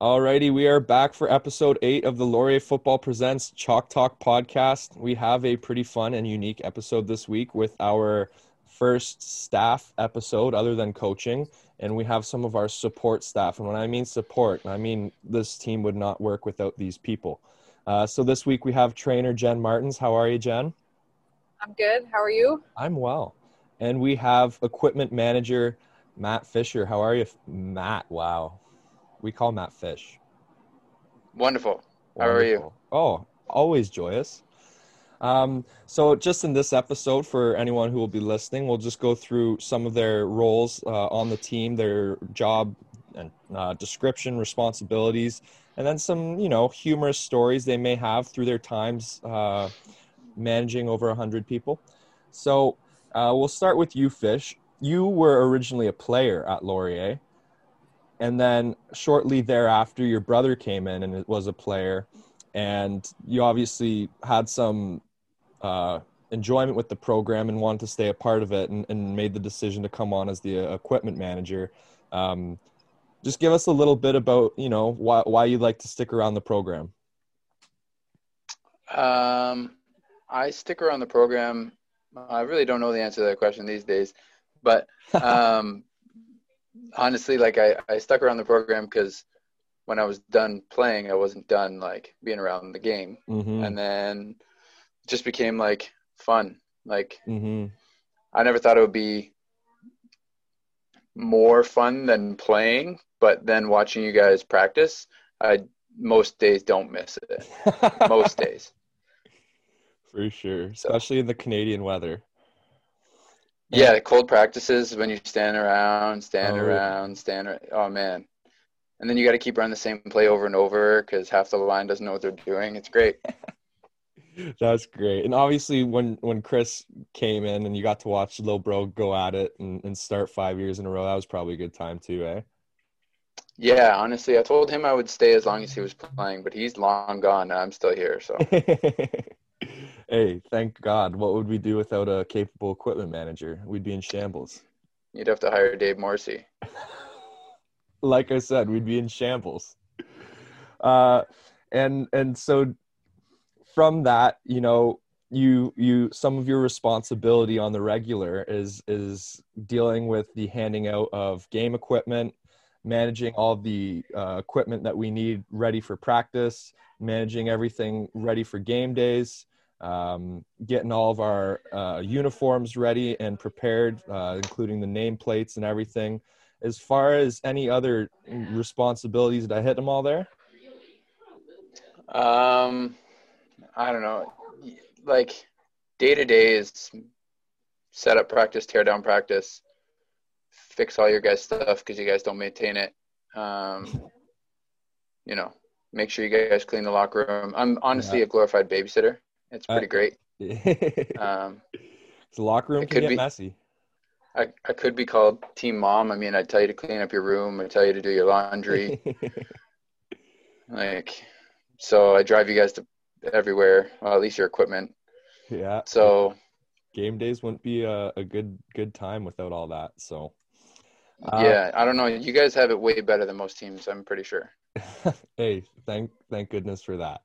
Alrighty, we are back for episode eight of the Laurier Football Presents Chalk Talk podcast. We have a pretty fun and unique episode this week with our first staff episode other than coaching, and we have some of our support staff. And when I mean support, I mean this team would not work without these people. Uh, so this week we have trainer Jen Martins. How are you, Jen? I'm good. How are you? I'm well. And we have equipment manager Matt Fisher. How are you, Matt? Wow we call Matt Fish. Wonderful. How are you? Oh, always joyous. Um, so, just in this episode, for anyone who will be listening, we'll just go through some of their roles uh, on the team, their job and uh, description, responsibilities, and then some, you know, humorous stories they may have through their times uh, managing over 100 people. So, uh, we'll start with you, Fish. You were originally a player at Laurier and then shortly thereafter your brother came in and it was a player. And you obviously had some uh, enjoyment with the program and wanted to stay a part of it and, and made the decision to come on as the uh, equipment manager. Um, just give us a little bit about you know why, why you'd like to stick around the program. Um, i stick around the program. I really don't know the answer to that question these days but um, honestly, like I, I stuck around the program because when I was done playing, I wasn't done like being around the game, mm-hmm. and then it just became like fun. Like mm-hmm. I never thought it would be more fun than playing, but then watching you guys practice, I most days don't miss it. most days. For sure, especially in the Canadian weather. Yeah, cold practices when you stand around, stand oh. around, stand. Around. Oh man, and then you got to keep running the same play over and over because half the line doesn't know what they're doing. It's great. That's great. And obviously, when when Chris came in and you got to watch little bro go at it and, and start five years in a row, that was probably a good time too, eh? Yeah, honestly, I told him I would stay as long as he was playing, but he's long gone. I'm still here, so. hey, thank God. What would we do without a capable equipment manager? We'd be in shambles. You'd have to hire Dave Morrissey. like I said, we'd be in shambles. Uh, and and so from that, you know, you you some of your responsibility on the regular is is dealing with the handing out of game equipment, managing all the uh, equipment that we need ready for practice, managing everything ready for game days, um, getting all of our uh, uniforms ready and prepared, uh, including the nameplates and everything. As far as any other responsibilities, did I hit them all there? Um, I don't know. Like day to day is set up practice, tear down practice, fix all your guys' stuff because you guys don't maintain it. Um, you know, make sure you guys clean the locker room. I'm honestly yeah. a glorified babysitter. It's pretty uh, great. um, the locker room can get be, messy. I, I could be called team mom. I mean, I tell you to clean up your room. I tell you to do your laundry. like, so I drive you guys to everywhere. Well, at least your equipment. Yeah. So game days wouldn't be a, a good good time without all that. So. Uh, yeah, I don't know. You guys have it way better than most teams. I'm pretty sure. hey, thank thank goodness for that.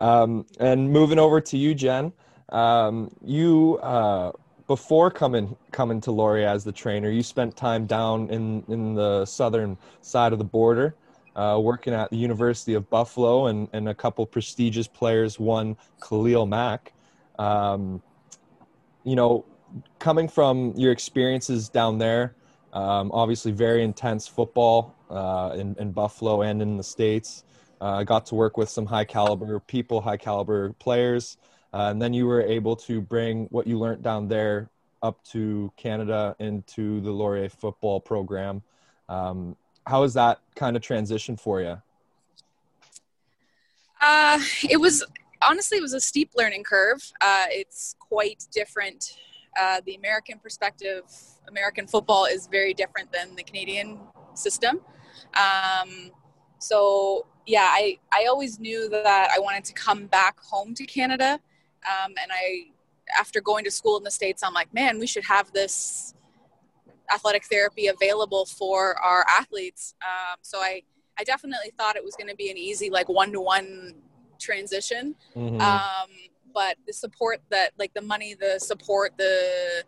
Um, and moving over to you, Jen, um, you uh, before coming coming to Laurier as the trainer, you spent time down in in the southern side of the border, uh, working at the University of Buffalo, and and a couple prestigious players One Khalil Mack. Um, you know, coming from your experiences down there, um, obviously very intense football uh, in, in Buffalo and in the states. Uh, I got to work with some high caliber people, high caliber players, uh, and then you were able to bring what you learned down there up to Canada into the Laurier football program. Um, how was that kind of transition for you? Uh, it was honestly it was a steep learning curve. Uh, it's quite different. Uh, the American perspective, American football is very different than the Canadian system. Um, so yeah, I, I always knew that I wanted to come back home to Canada. Um, and I, after going to school in the States, I'm like, man, we should have this athletic therapy available for our athletes. Um, so I, I definitely thought it was going to be an easy like one to one transition. Mhm. Um, but the support that like the money, the support, the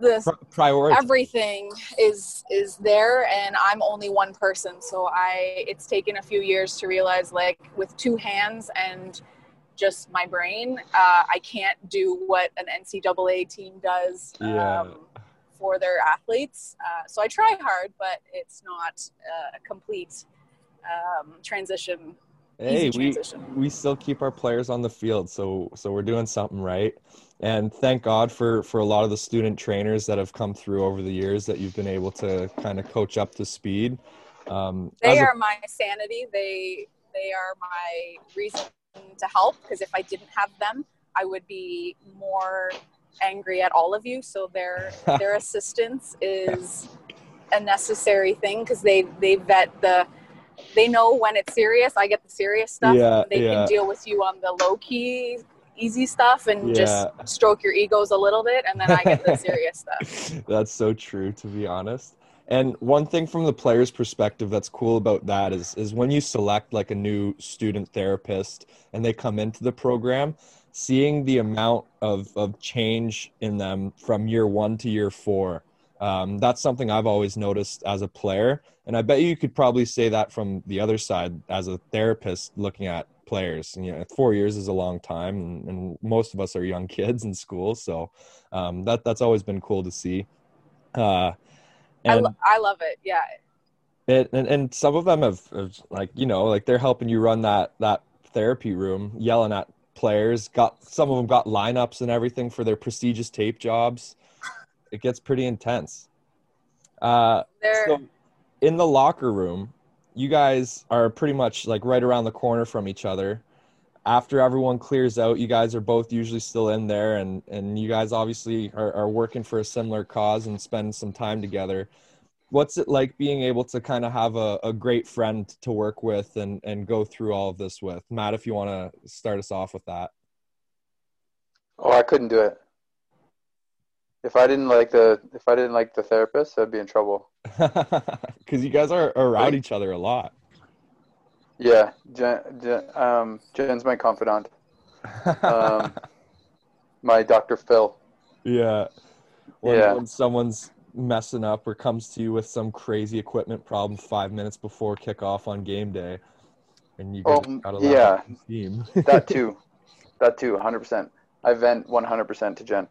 Pri- priority. everything is is there and i'm only one person so i it's taken a few years to realize like with two hands and just my brain uh, i can't do what an ncaa team does Yeah. um, for their athletes uh, so i try hard but it's not a complete um, transition hey, we transition we still keep our players on the field, so so we're doing something right. And thank God for for a lot of the student trainers that have come through over the years that you've been able to kind of coach up to speed. Um, they as a- are my sanity they they are my reason to help because if i didn't have them i would be more angry at all of you so their their assistance is a necessary thing because they they vet the they know when it's serious i get the serious stuff Yeah, they yeah. can deal with you on the low key easy stuff and Yeah. just stroke your egos a little bit and then i get the serious stuff That's so true, to be honest. And one thing from the player's perspective that's cool about that is is when you select like a new student therapist and they come into the program, seeing the amount of, of change in them from year one to year four. Um, that's something I've always noticed as a player. And I bet you could probably say that from the other side as a therapist looking at players. You know, four years is a long time, and, and most of us are young kids in school. So um, that that's always been cool to see. Uh, I, lo- I love it yeah it and, and some of them have, have like you know like they're helping you run that that therapy room yelling at players got some of them got lineups and everything for their prestigious tape jobs it gets pretty intense. Uh so in the locker room you guys are pretty much like right around the corner from each other. After everyone clears out you guys are both usually still in there and and you guys obviously are, are working for a similar cause and spend some time together. What's it like being able to kind of have a, a great friend to work with and and go through all of this with? Matt if you want to start us off with that. Oh, I couldn't do it. If I didn't like the if I didn't like the therapist, I'd be in trouble. because you guys are around each other a lot Yeah, Jen, Jen, um, Jen's my confidant. Um, my Dr. Phil. Yeah. When, Yeah. when someone's messing up or comes to you with some crazy equipment problem five minutes before kickoff on game day, and you Oh, guys gotta yeah. let out steam. That too. that too, 100%. I vent 100% to Jen.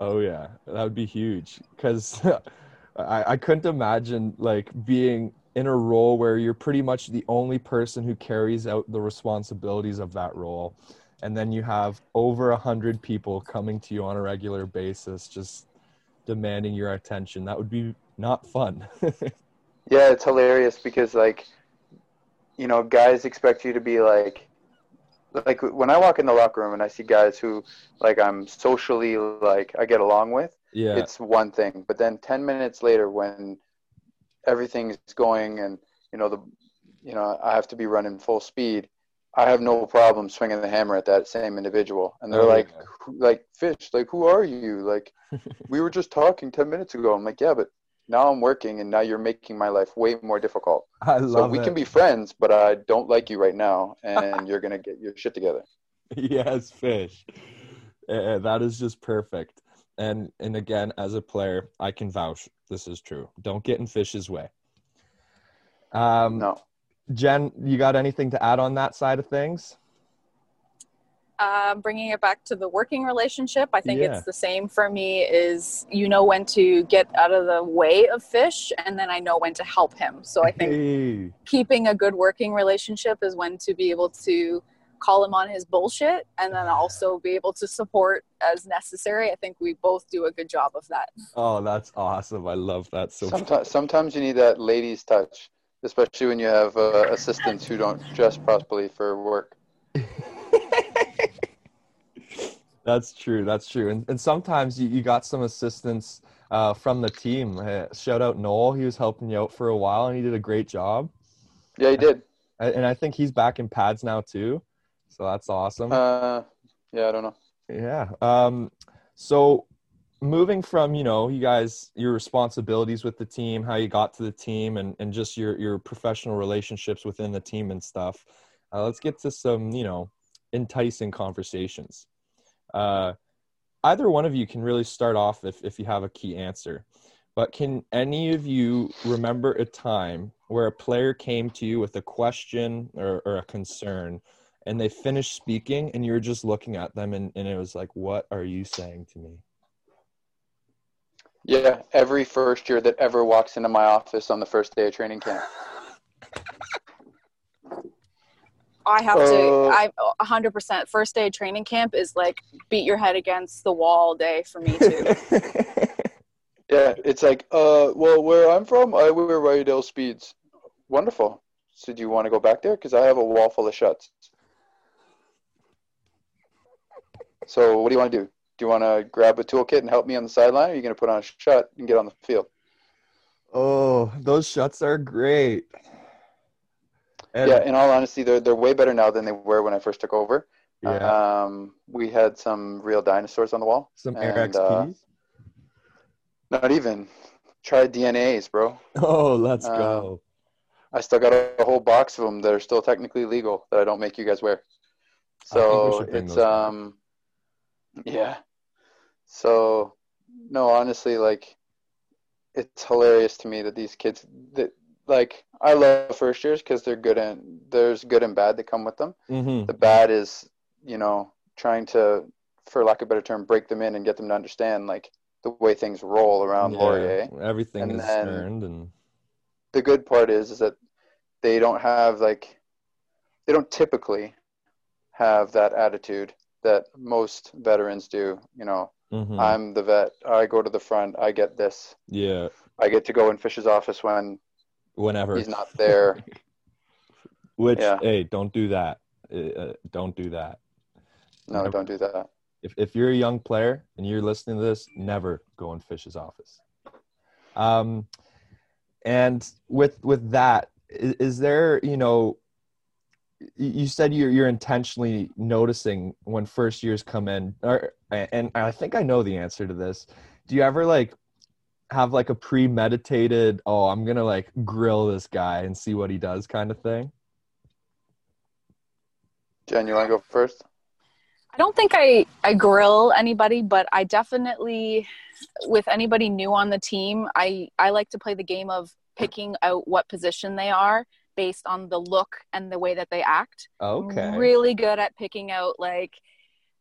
Oh yeah, that would be huge. Because I I couldn't imagine like being in a role where you're pretty much the only person who carries out the responsibilities of that role. And then you have over a hundred people coming to you on a regular basis, just demanding your attention. That would be not fun. Yeah, it's hilarious because like, you know, guys expect you to be like, like when I walk in the locker room and I see guys who like I'm socially like I get along with, yeah. it's one thing. But then ten minutes later, when everything's going and you know the, you know I have to be running full speed, I have no problem swinging the hammer at that same individual. And they're Oh, like, yeah. like fish, like who are you? Like we were just talking ten minutes ago. I'm like, yeah, but now I'm working and now you're making my life way more difficult. I love So we it. can be friends, but I don't like you right now, and you're gonna get your shit together. yes, fish. Uh, that is just perfect. And and again, as a player, I can vouch this is true. Don't get in fish's way. Um, No, Jen, you got anything to add on that side of things? Um, bringing it back to the working relationship i think Yeah. it's the same for me is you know when to get out of the way of fish and then i know when to help him so i think Hey. keeping a good working relationship is when to be able to call him on his bullshit and then also be able to support as necessary i think we both do a good job of that Oh, that's awesome. I love that so sometimes sometimes you need that ladies' touch, especially when you have uh, assistants who don't dress properly for work. That's true. That's true. And, and sometimes you, you got some assistance uh, from the team. Uh, shout out Noel. He was helping you out for a while and he did a great job. Yeah, he did. A- And I think he's back in pads now too. So that's awesome. Uh, yeah, I don't know. yeah. Um, so moving from you know you guys your responsibilities with the team how you got to the team and, and just your your professional relationships within the team and stuff uh, let's get to some you know enticing conversations uh, either one of you can really start off if, if you have a key answer but can any of you remember a time where a player came to you with a question or, or a concern and they finished speaking and you were just looking at them and, and it was like what are you saying to me Yeah, every first year that ever walks into my office on the first day of training camp. I have Uh, to. I 100% first day of training camp is like beat your head against the wall day for me too. Yeah, it's like, uh, well, where I'm from, I wear Riddell Speeds. Wonderful. So do you want to go back there? Because I have a wall full of Schutts. So what do you want to do? Do you want to grab a toolkit and help me on the sideline, or are you going to put on a Schutt and get on the field? oh those Schutts are great and, yeah, in all honesty, they're they're way better now than they were when I first took over. yeah Um, we had some real dinosaurs on the wall. some and, uh, Not even. Try DNAs, bro. oh let's um, go I still got a, a whole box of them that are still technically legal that I don't make you guys wear. So it's back. um, yeah. So no, honestly, like it's hilarious to me that these kids that like I love first years because they're good and there's good and bad that come with them. mm-hmm. The bad is you know trying to, for lack of a better term, break them in and get them to understand like the way things roll around Laurier. everything And is earned and the good part is is that they don't have like they don't typically have that attitude that most veterans do you know mhm. i'm the vet i go to the front i get this yeah i get to go in fish's office when whenever. He's not there. Which Yeah. hey don't do that. Uh, uh, don't do that. No Never. don't do that. If, if you're a young player and you're listening to this never go in fish's office. Um and with with that is, is there you know you said you're you're intentionally noticing when first years come in. Or, and i think i know the answer to this. Do you ever like have like a premeditated oh i'm gonna like grill this guy and see what he does kind of thing? Jen you want to go first? I don't think I I grill anybody, but I definitely with anybody new on the team, I I like to play the game of picking out what position they are based on the look and the way that they act. okay. I'm really good at picking out like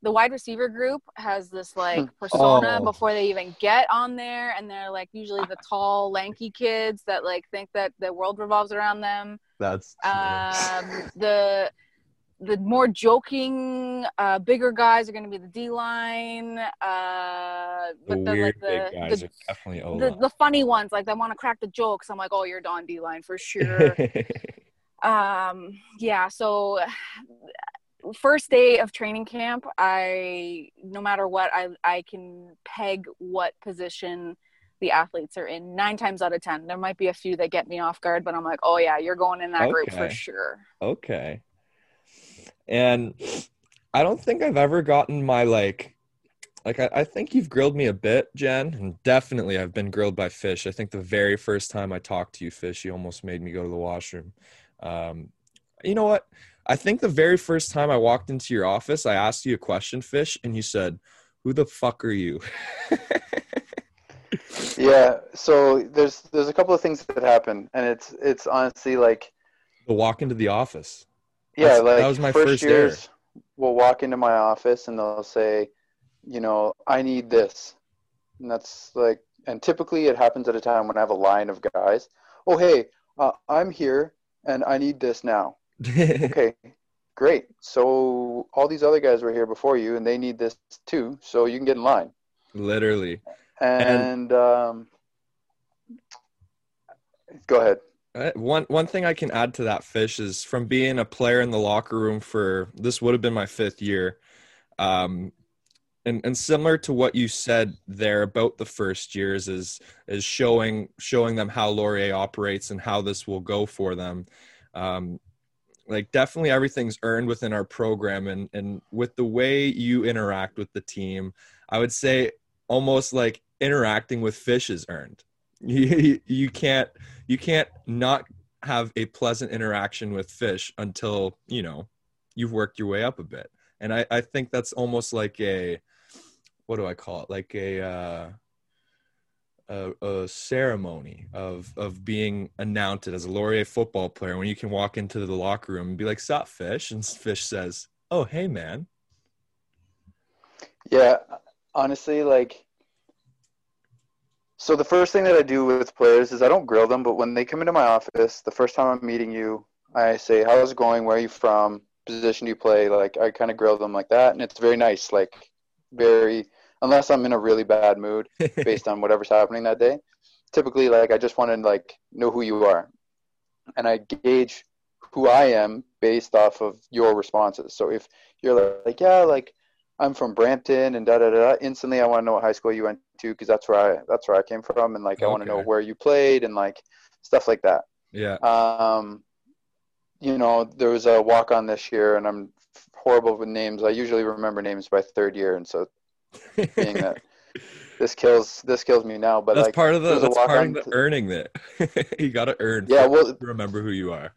the wide receiver group has this like Hmm. persona Oh. before they even get on there and they're like usually the tall lanky kids that like think that the world revolves around them that's um, the the more joking, uh, bigger guys are going to be the D line. Uh, the but weird like the, big guys the, are definitely O the, the funny ones, like they want to crack the jokes. I'm like, oh, you're Don D line for sure. um, yeah. So first day of training camp, I no matter what, I I can peg what position the athletes are in nine times out of ten. There might be a few that get me off guard, but I'm like, oh yeah, you're going in that group for sure. Okay. And I don't think I've ever gotten my like like I, I think you've grilled me a bit, Jen, and definitely I've been grilled by Fish. I think the very first time I talked to you, Fish, you almost made me go to the washroom. Um, you know what? I think the very first time I walked into your office, I asked you a question, Fish, and you said, "Who the fuck are you?" yeah so there's there's a couple of things that happen and it's it's honestly like to walk into the office. Yeah, That's- like that was my first, first years will walk into my office and they'll say, you know, I need this. And that's like and typically it happens at a time when I have a line of guys. Oh hey, uh, I'm here and I need this now. Okay. Great. So all these other guys were here before you and they need this too, so you can get in line. Literally. And, um go ahead. Uh, One one thing I can add to that fish is from being a player in the locker room for this would have been my fifth year, um, and and similar to what you said there about the first years is is showing showing them how Laurier operates and how this will go for them. Um, like definitely everything's earned within our program and and with the way you interact with the team, I would say almost like interacting with fish is earned. You, you can't you can't not have a pleasant interaction with fish until you know you've worked your way up a bit and i i think that's almost like a what do i call it like a uh a, a ceremony of of being announced as a laurier football player when you can walk into the locker room and be like sup fish and fish says oh hey man yeah honestly like so the first thing that I do with players is I don't grill them, but when they come into my office, the first time I'm meeting you, I say, "How's it going? Where are you from? Position do you play?" Like I kind of grill them like that, and it's very nice. Like very, unless I'm in a really bad mood based on whatever's happening that day. Typically, like I just want to like know who you are, and I gauge who I am based off of your responses. So if you're like, like yeah, like I'm from Brampton and da da da. Instantly, I want to know what high school you went to because that's where I that's where I came from, and like I want to know where you played and like stuff like that. Yeah. Um, you know, there was a walk on this year, and I'm horrible with names. I usually remember names by third year, and so being that this kills this kills me now. But that's like, part of the that's part of the earning that you got to earn. Yeah. Well, remember who you are.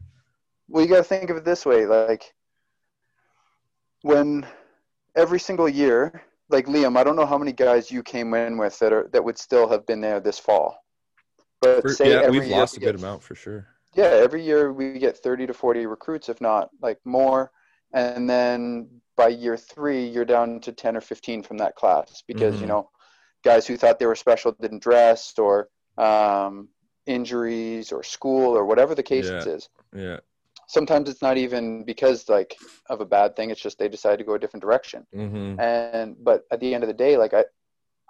Well, you got to think of it this way, like when every single year, like Liam, I don't know how many guys you came in with that are that would still have been there this fall. But for, say yeah, we've lost we a good amount for sure. Yeah, every year we get 30 to 40 recruits, if not like more. And then by year three, you're down to 10 or 15 from that class because, mm-hmm. you know, guys who thought they were special didn't dress or um, injuries or school or whatever the case yeah. is. Yeah sometimes it's not even because like of a bad thing it's just they decide to go a different direction mm-hmm. and but at the end of the day like i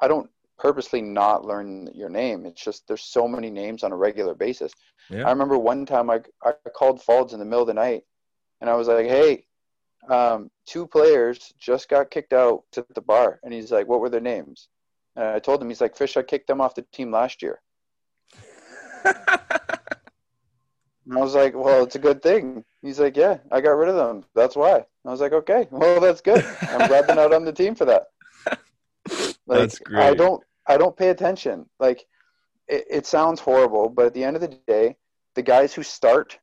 i don't purposely not learn your name it's just there's so many names on a regular basis yeah. i remember one time i i called Faulds in the middle of the night and i was like hey um, two players just got kicked out to the bar and he's like what were their names and i told him he's like fish i kicked them off the team last year And I was like, well, it's a good thing. He's like, yeah, I got rid of them. That's why. I was like, okay, well, that's good. I'm glad they're not on the team for that. Like, that's great. I don't, I don't pay attention. Like, it, it sounds horrible, but at the end of the day, the guys who start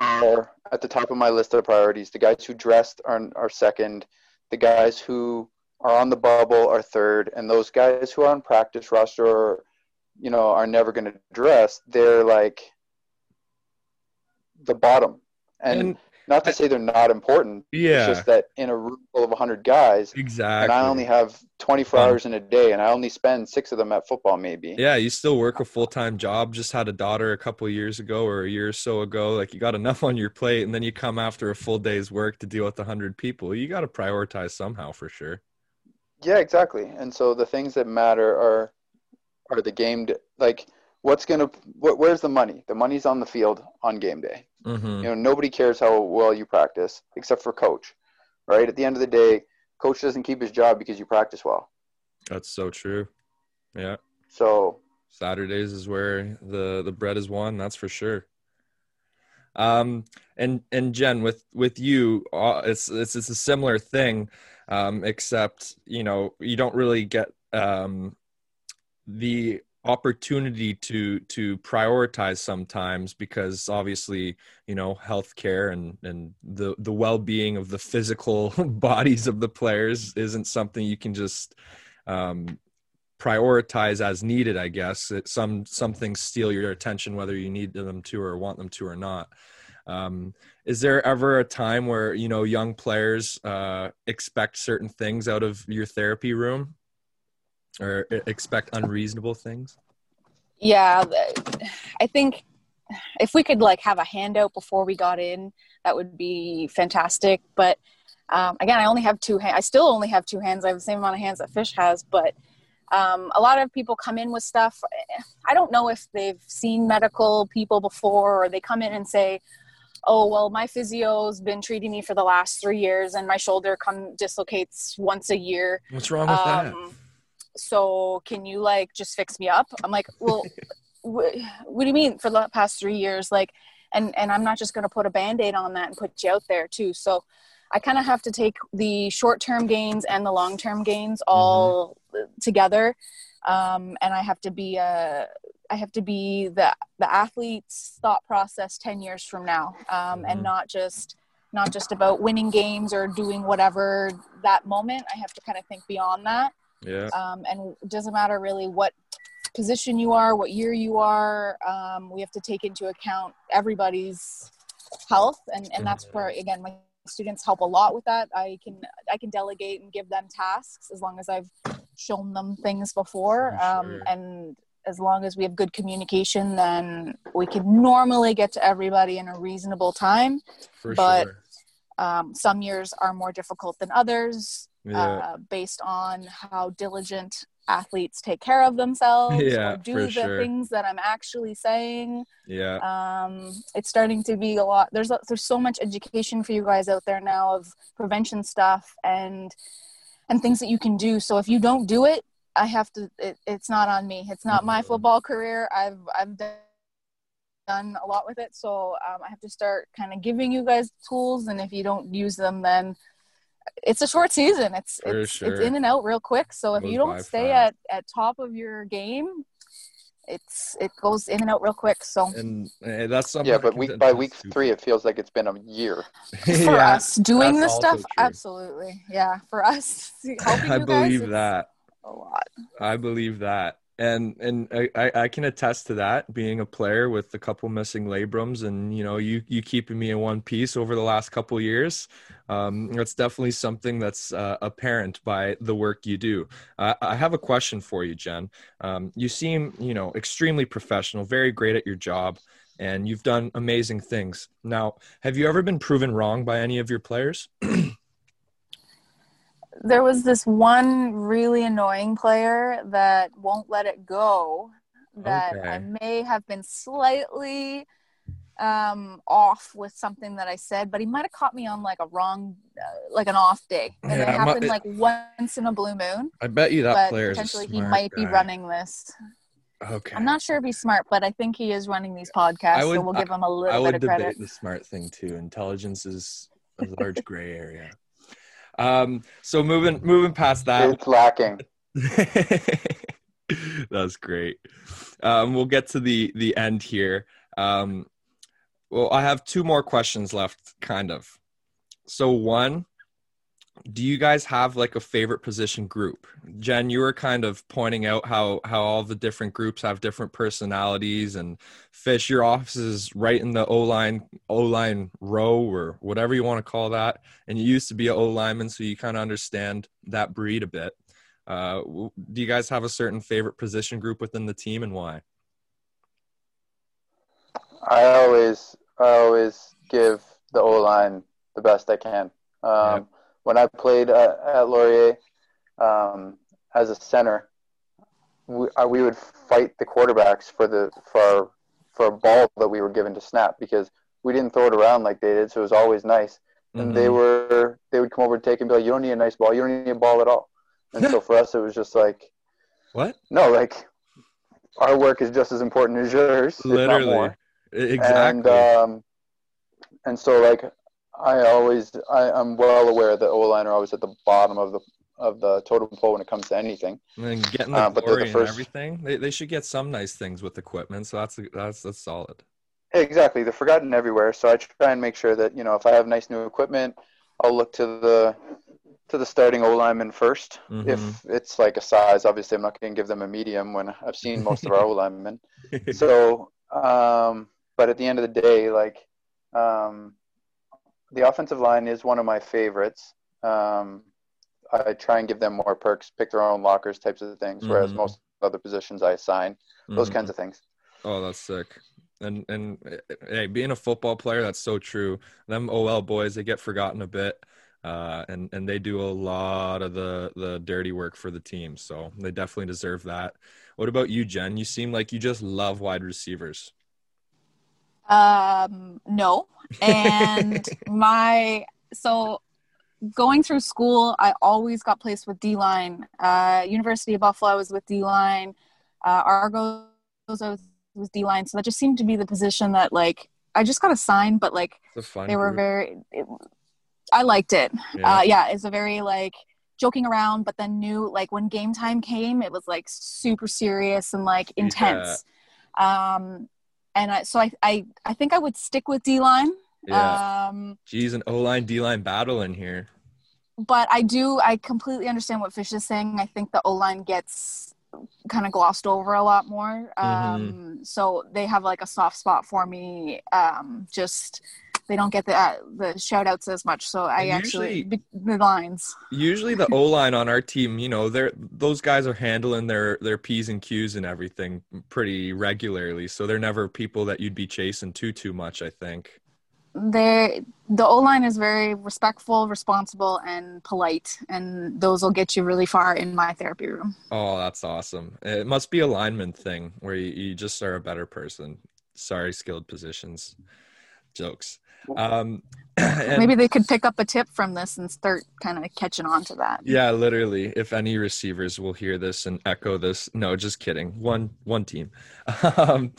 are at the top of my list of priorities. The guys who dressed are, are second. The guys who are on the bubble are third, and those guys who are on practice roster or, you know, are never going to dress. They're like the bottom. And, and not to say they're not important. Yeah. It's just that in a room full of 100 guys, exactly. and I only have 24 um, hours in a day, and I only spend six of them at football, maybe. Yeah, you still work a full time job. Just had a daughter a couple years ago or a year or so ago. Like you got enough on your plate, and then you come after a full day's work to deal with 100 people. You got to prioritize somehow for sure. Yeah, exactly. And so the things that matter are are the game. Like what's gonna what, where's the money? The money's on the field on game day. Mm-hmm. You know, nobody cares how well you practice except for coach, right? At the end of the day, coach doesn't keep his job because you practice well. That's so true. Yeah. So Saturdays is where the the bread is won. That's for sure. Um, and and Jen, with with you, uh, it's it's it's a similar thing, um, except you know you don't really get um the opportunity to to prioritize sometimes because obviously you know healthcare and and the the well-being of the physical bodies of the players isn't something you can just um prioritize as needed i guess. It, some some things steal your attention whether you need them to or want them to or not. Um, is there ever a time where you know young players uh, expect certain things out of your therapy room or expect unreasonable things? Yeah, I think if we could like have a handout before we got in, that would be fantastic. But um, again, I only have two hands. I still only have two hands. I have the same amount of hands that Fish has, but um, a lot of people come in with stuff. I don't know if they've seen medical people before, or they come in and say, "Oh, well, my physio's been treating me for the last three years, and my shoulder come dislocates once a year." What's wrong with um, that? So can you like just fix me up? I'm like well what, what do you mean for the past three years? Like and and i'm not just going to put a band-aid on that and put you out there too. So i kind of have to take the short-term gains and the long-term gains mm-hmm. all together. Um, and i have to be a I have to be the the athlete's thought process 10 years from now. Um, mm-hmm. and not just not just about winning games or doing whatever that moment. I have to kind of think beyond that yeah um, and it doesn't matter really what position you are what year you are um, we have to take into account everybody's health and and that's where again my students help a lot with that i can i can delegate and give them tasks as long as i've shown them things before um, sure. um, and as long as we have good communication, then we can normally get to everybody in a reasonable time. For but sure. um, some years are more difficult than others yeah. uh, based on how diligent athletes take care of themselves yeah, or do the sure. things that I'm actually saying. Yeah. Um, it's starting to be a lot. There's there's so much education for you guys out there now of prevention stuff and and things that you can do. So if you don't do it, I have to. It, it's not on me. It's not my mm-hmm. football career. I've I've done a lot with it, so um, I have to start kind of giving you guys tools. And if you don't use them, then it's a short season. It's it's sure. it's in and out real quick. So if Goes you don't stay fast. at at top of your game, it's it goes in and out real quick. So and uh, that's something. Yeah, but week by week three, it feels like it's been a year. for yeah, us doing that's this stuff, true. absolutely, yeah. For us, helping I you guys, believe it's that. a lot. I believe that. And and I, I can attest to that being a player with a couple missing labrums and you know you you keeping me in one piece over the last couple years. Um, that's definitely something that's uh, apparent by the work you do. Uh, I have a question for you, Jen. Um, you seem you know extremely professional, very great at your job, and you've done amazing things. Now, have you ever been proven wrong by any of your players? there was this one really annoying player that won't let it go that Okay. I may have been slightly um, off with something that I said, but he might have caught me on like a wrong, uh, like an off day. And Yeah, it happened it- like once in a blue moon. I bet you that player potentially he might be running this. Okay. I'm not sure if he's smart, but I think he is running these podcasts, I would- so we'll give him a little would bit of debate credit. the smart thing too. Intelligence is a large gray area. Um, so moving moving past that, It's lacking. that's great. Um, we'll get to the the end here. Um, well, I have two more questions left, kind of. So one, do you guys have like a favorite position group? Jen, you were kind of pointing out how how all the different groups have different personalities, and Fish, your office is right in the O line O line row or whatever you want to call that, and you used to be an O lineman, so you kind of understand that breed a bit. Uh, do you guys have a certain favorite position group within the team, and why? I always, I always give the O line the best I can. Um, Yep. When I played at, at Laurier um, as a center, we, uh, we would fight the quarterbacks for the for for a ball that we were given to snap because we didn't throw it around like they did, so it was always nice. And they Mhm. were they would come over and take and be like, "You don't need a nice ball. You don't need a ball at all." And so for us, it was just like, what? no, like our work is just as important as yours, Literally, exactly. and um, and so like I always I, I'm well aware that O line are always at the bottom of the of the totem pole when it comes to anything. And then getting the Uh, but they're glory the first- and everything, they, they should get some nice things with equipment. So that's that's that's solid. Exactly, they're forgotten everywhere. So I try and make sure that you know if I have nice new equipment, I'll look to the to the starting O lineman 1st Mhm. If it's like a size, obviously I'm not going to give them a medium when I've seen most of our O linemen. so um, but at the end of the day like um, the offensive line is one of my favorites um, i try and give them more perks pick their own lockers types of things whereas Mhm. most other positions i assign those Mhm. kinds of things Oh, that's sick. And and hey, being a football player, that's so true. Them OL boys, they get forgotten a bit, uh, and and they do a lot of the the dirty work for the team. So they definitely deserve that. What about you, Jen? You seem like you just love wide receivers. Um, no. And my so going through school, I always got placed with D line. Uh, University of Buffalo I was with D line. Uh, Argos I was with D line. So that just seemed to be the position that like I just got assigned, but like It's a fun. they were group. very. It, I liked it. Yeah. Uh, yeah, it's a very like joking around, but then knew like when game time came, it was like super serious and like intense. Yeah. Um, and I, so I, I, I think I would stick with D line. Yeah. Um, Geez, an O line D line battle in here. But I do, I completely understand what Fish is saying. I think the O line gets kind of glossed over a lot more. Mm-hmm. Um, mm-hmm. So they have like a soft spot for me. Um, just they don't get the uh, the shout outs as much. So I usually, actually the lines. Usually the O line on our team, you know, they're those guys are handling their their p's and q's and everything pretty regularly. So they're never people that you'd be chasing too too much. I think they the O line is very respectful, responsible, and polite, and those will get you really far in my therapy room. Oh, that's awesome! It must be a lineman thing where you, you just are a better person. Sorry, skilled positions. Jokes. Um, Maybe they could pick up a tip from this and start kind of catching on to that. Yeah, literally. If any receivers will hear this and echo this, no, just kidding. One one team. Um,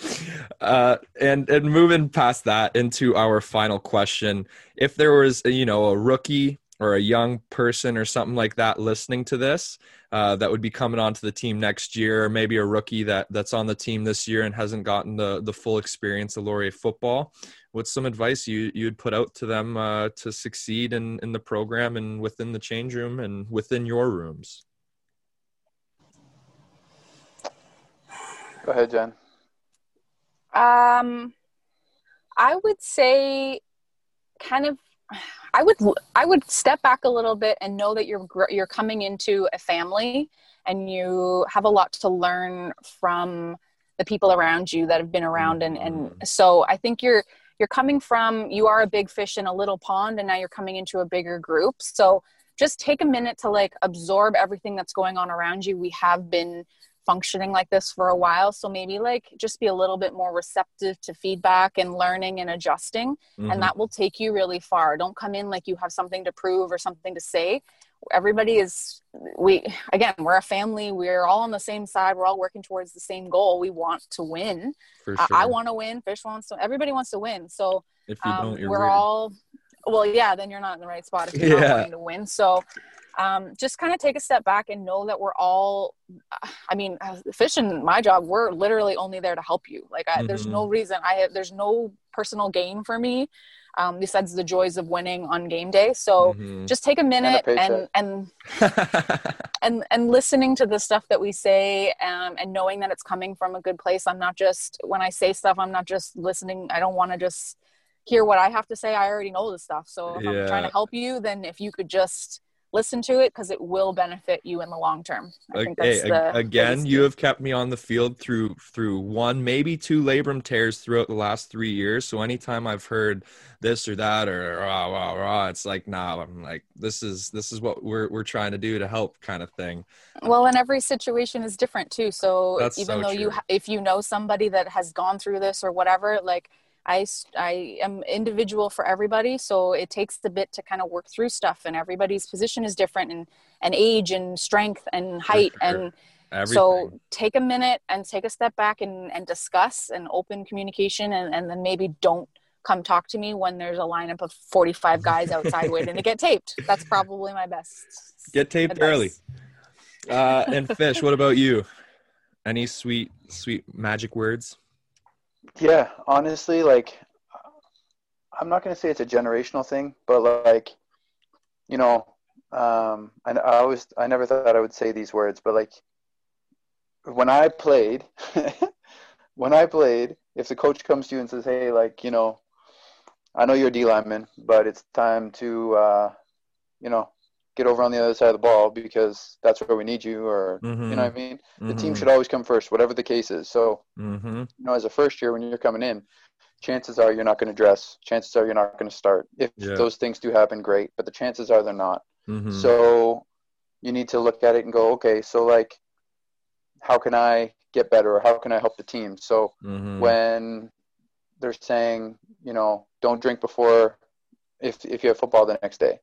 uh, and and moving past that into our final question, if there was you know a rookie or a young person or something like that listening to this uh, that would be coming onto the team next year, or maybe a rookie that that's on the team this year and hasn't gotten the the full experience of Laurier football, what's some advice you you'd put out to them uh, to succeed in in the program and within the change room and within your rooms? Go ahead, Jen. Um, I would say, kind of, I would I would step back a little bit and know that you're you're coming into a family and you have a lot to learn from the people around you that have been around and and mm-hmm. so I think you're you're coming from you are a big fish in a little pond and now you're coming into a bigger group so just take a minute to like absorb everything that's going on around you we have been functioning like this for a while. So maybe like just be a little bit more receptive to feedback and learning and adjusting mm-hmm. and that will take you really far. Don't come in like you have something to prove or something to say. Everybody is we again we're a family. We're all on the same side. We're all working towards the same goal. We want to win. Sure. I, I want to win. Fish wants to everybody wants to win. So if you um, don't, we're weird. all well yeah then you're not in the right spot if you're yeah. not wanting to win. So um, just kind of take a step back and know that we're all i mean fish and my job we're literally only there to help you like I, mm-hmm. there's no reason i have there's no personal gain for me um, besides the joys of winning on game day. So mm-hmm. just take a minute and and and, and, and listening to the stuff that we say um, and knowing that it's coming from a good place. I'm not just when I say stuff, I'm not just listening. I don't want to just hear what I have to say. I already know the stuff. So if yeah. I'm trying to help you, then if you could just listen to it because it will benefit you in the long term. I think that's the, again, you have kept me on the field through through one, maybe two labrum tears throughout the last three years. So anytime I've heard this or that or rah rah rah, it's like nah. I'm like this is this is what we're we're trying to do to help, kind of thing. Well, and every situation is different too. So that's even so though true. you if you know somebody that has gone through this or whatever, like I, I am individual for everybody so it takes a bit to kind of work through stuff and everybody's position is different and, and age and strength and height sure. and Everything. so take a minute and take a step back and, and discuss and open communication and, and then maybe don't come talk to me when there's a lineup of 45 guys outside waiting to get taped that's probably my best get taped advice. early uh, and fish what about you any sweet sweet magic words yeah, honestly, like I'm not going to say it's a generational thing, but like you know, um, I, I always I never thought I would say these words, but like when I played, when I played, if the coach comes to you and says, "Hey, like you know, I know you're a D lineman, but it's time to uh, you know get over on the other side of the ball because that's where we need you or mm-hmm. you know what I mean? The mm-hmm. team should always come first, whatever the case is. So mm-hmm. you know, as a first year when you're coming in, chances are you're not going to dress. Chances are you're not going to start. If yeah. those things do happen, great, but the chances are they're not. Mm-hmm. So you need to look at it and go, okay, so like how can I get better or how can I help the team? So mm-hmm. when they're saying, you know, don't drink before if if you have football the next day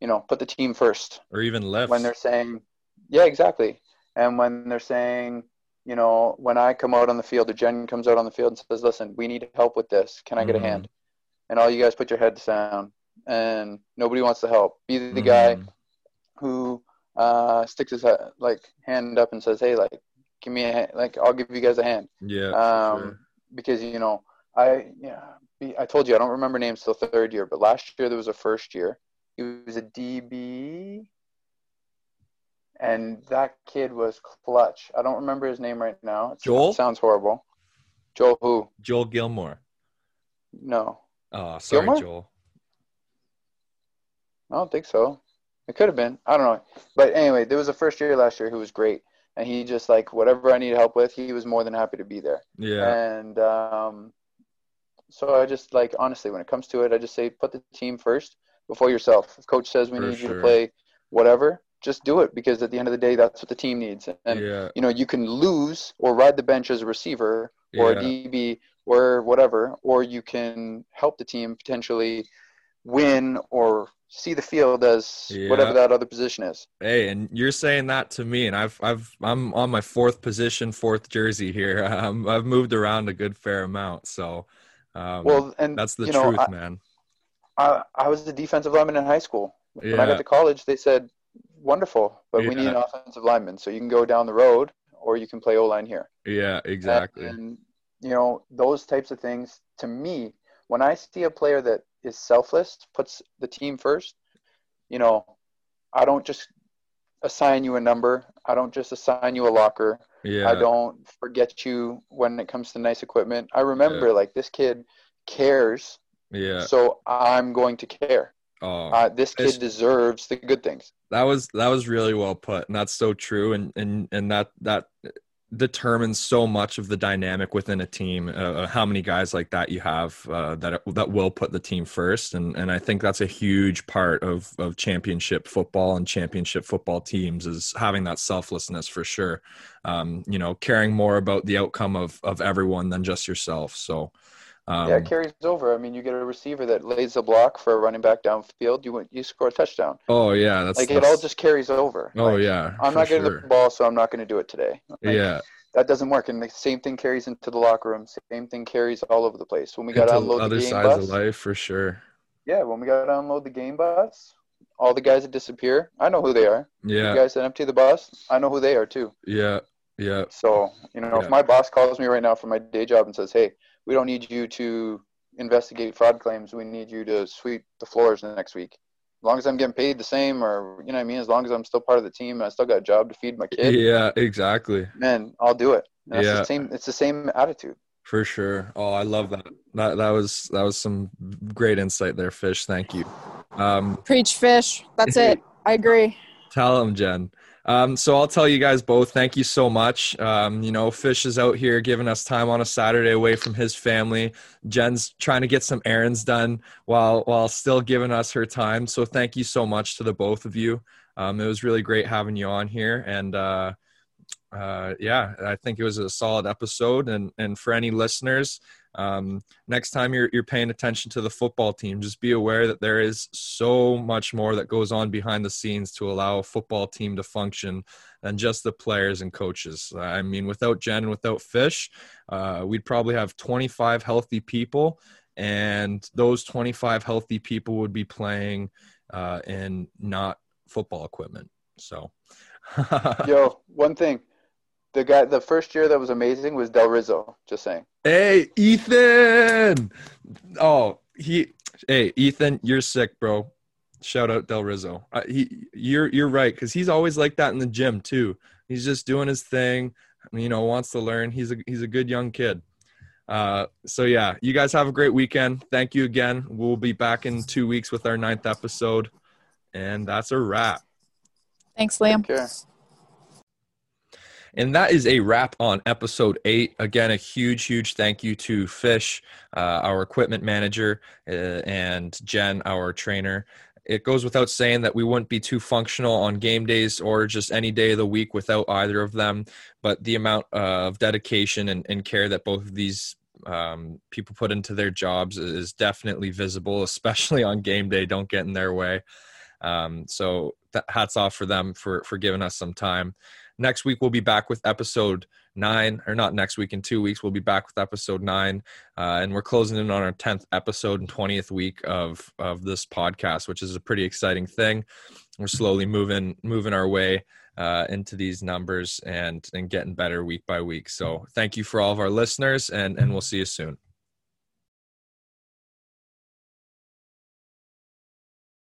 you know, put the team first. Or even left. When they're saying, yeah, exactly. And when they're saying, you know, when I come out on the field, or Jen comes out on the field and says, listen, we need help with this. Can I get mm-hmm. a hand? And all you guys put your heads down and nobody wants to help. Be the mm-hmm. guy who uh, sticks his head, like hand up and says, "Hey, like, give me a hand. like, I'll give you guys a hand." Yeah. Um, sure. because you know, I yeah, I told you I don't remember names till third year, but last year there was a first year. He was a DB, and that kid was clutch. I don't remember his name right now. It Joel? sounds horrible. Joel who? Joel Gilmore. No, Oh, sorry, Gilmore? Joel. I don't think so. It could have been. I don't know. But anyway, there was a first year last year who was great, and he just like whatever I needed help with, he was more than happy to be there. Yeah. And um, so I just like honestly, when it comes to it, I just say put the team first before yourself. If coach says we For need you to play whatever, just do it because at the end of the day, that's what the team needs. And yeah. you know, you can lose or ride the bench as a receiver or Yeah. a DB or whatever, or you can help the team potentially win or see the field as Yeah. whatever that other position is. Hey, and you're saying that to me, and I've I've I'm on my fourth position, fourth jersey here. Um, I've moved around a good fair amount, so um, Well, and that's the know, truth, I, man. I, I was the defensive lineman in high school. When I got to college, they said, "Wonderful, but we need an offensive lineman, so you can go down the road or you can play O line here." Yeah, exactly. And you know those types of things. To me, when I see a player that is selfless, puts the team first, you know, I don't just assign you a number. I don't just assign you a locker. yeah, I don't forget you when it comes to nice equipment. I remember like this kid cares, yeah. so I'm going to care. Oh, Uh, this It's- kid deserves the good things. that was that was really well put, and that's so true, and and and that that determines so much of the dynamic within a team. Uh, how many guys like that you have uh, that that will put the team first, and and I think that's a huge part of of championship football and championship football teams is having that selflessness for sure. Um, you know, caring more about the outcome of of everyone than just yourself. So. Um, yeah, it carries over. I mean, you get a receiver that lays a block for a running back downfield, you you score a touchdown. oh yeah, that's like it all just carries over. Oh Like, yeah, I'm not getting sure. the ball, so I'm not going to do it today. Like, yeah, that doesn't work. And the same thing carries into the locker room. Same thing carries all over the place. When we got to unload other the game sides bus, of life for sure. yeah, when we got to unload the game bus, all the guys that disappear, I know who they are. Yeah, The guys that empty the bus, I know who they are too. yeah, yeah, So you know, Yeah. if my boss calls me right now from my day job and says, "Hey, we don't need you to investigate fraud claims. We need you to sweep the floors next week." As long as I'm getting paid the same, or you know what I mean, as long as I'm still part of the team, and I still got a job to feed my kid. yeah, exactly. man, I'll do it. And That's Yeah. the same. It's the same attitude. For sure. Oh, I love that. That that was that was some great insight there, Fish. Thank you. Um, Preach fish. That's it. I agree. tell them, Jen. Um, so I'll tell you guys both. Thank you so much. Um, you know, Fish is out here giving us time on a Saturday away from his family. Jen's trying to get some errands done while while still giving us her time. So thank you so much to the both of you. Um, it was really great having you on here, and uh, uh, yeah, I think it was a solid episode. And and for any listeners, um, next time you're you're paying attention to the football team, just be aware that there is so much more that goes on behind the scenes to allow a football team to function than just the players and coaches. I mean, without Jen and without Fish, uh, we'd probably have 25 healthy people, and those 25 healthy people would be playing uh, in not football equipment. So. Yo, one thing, the guy, the first year that was amazing was Del Rizzo. Just saying. Hey, Ethan. Oh, he. Hey, Ethan, you're sick, bro. Shout out Del Rizzo. Uh, he, you're you're right because he's always like that in the gym too. He's just doing his thing. You know, wants to learn. He's a he's a good young kid. Uh, so yeah, you guys have a great weekend. Thank you again. We'll be back in two weeks with our ninth episode, and that's a wrap. Thanks, Liam. And that is a wrap on episode eight. Again, a huge, huge thank you to Fish, uh, our equipment manager, uh, and Jen, our trainer. It goes without saying that we wouldn't be too functional on game days or just any day of the week without either of them. But the amount of dedication and, and care that both of these um, people put into their jobs is definitely visible, especially on game day. Don't get in their way. Um, so hats off for them for for giving us some time. Next week we'll be back with episode nine, or not next week in two weeks. We'll be back with episode nine, uh, and we're closing in on our tenth episode and twentieth week of of this podcast, which is a pretty exciting thing. We're slowly moving moving our way uh, into these numbers and and getting better week by week. So thank you for all of our listeners, and and we'll see you soon.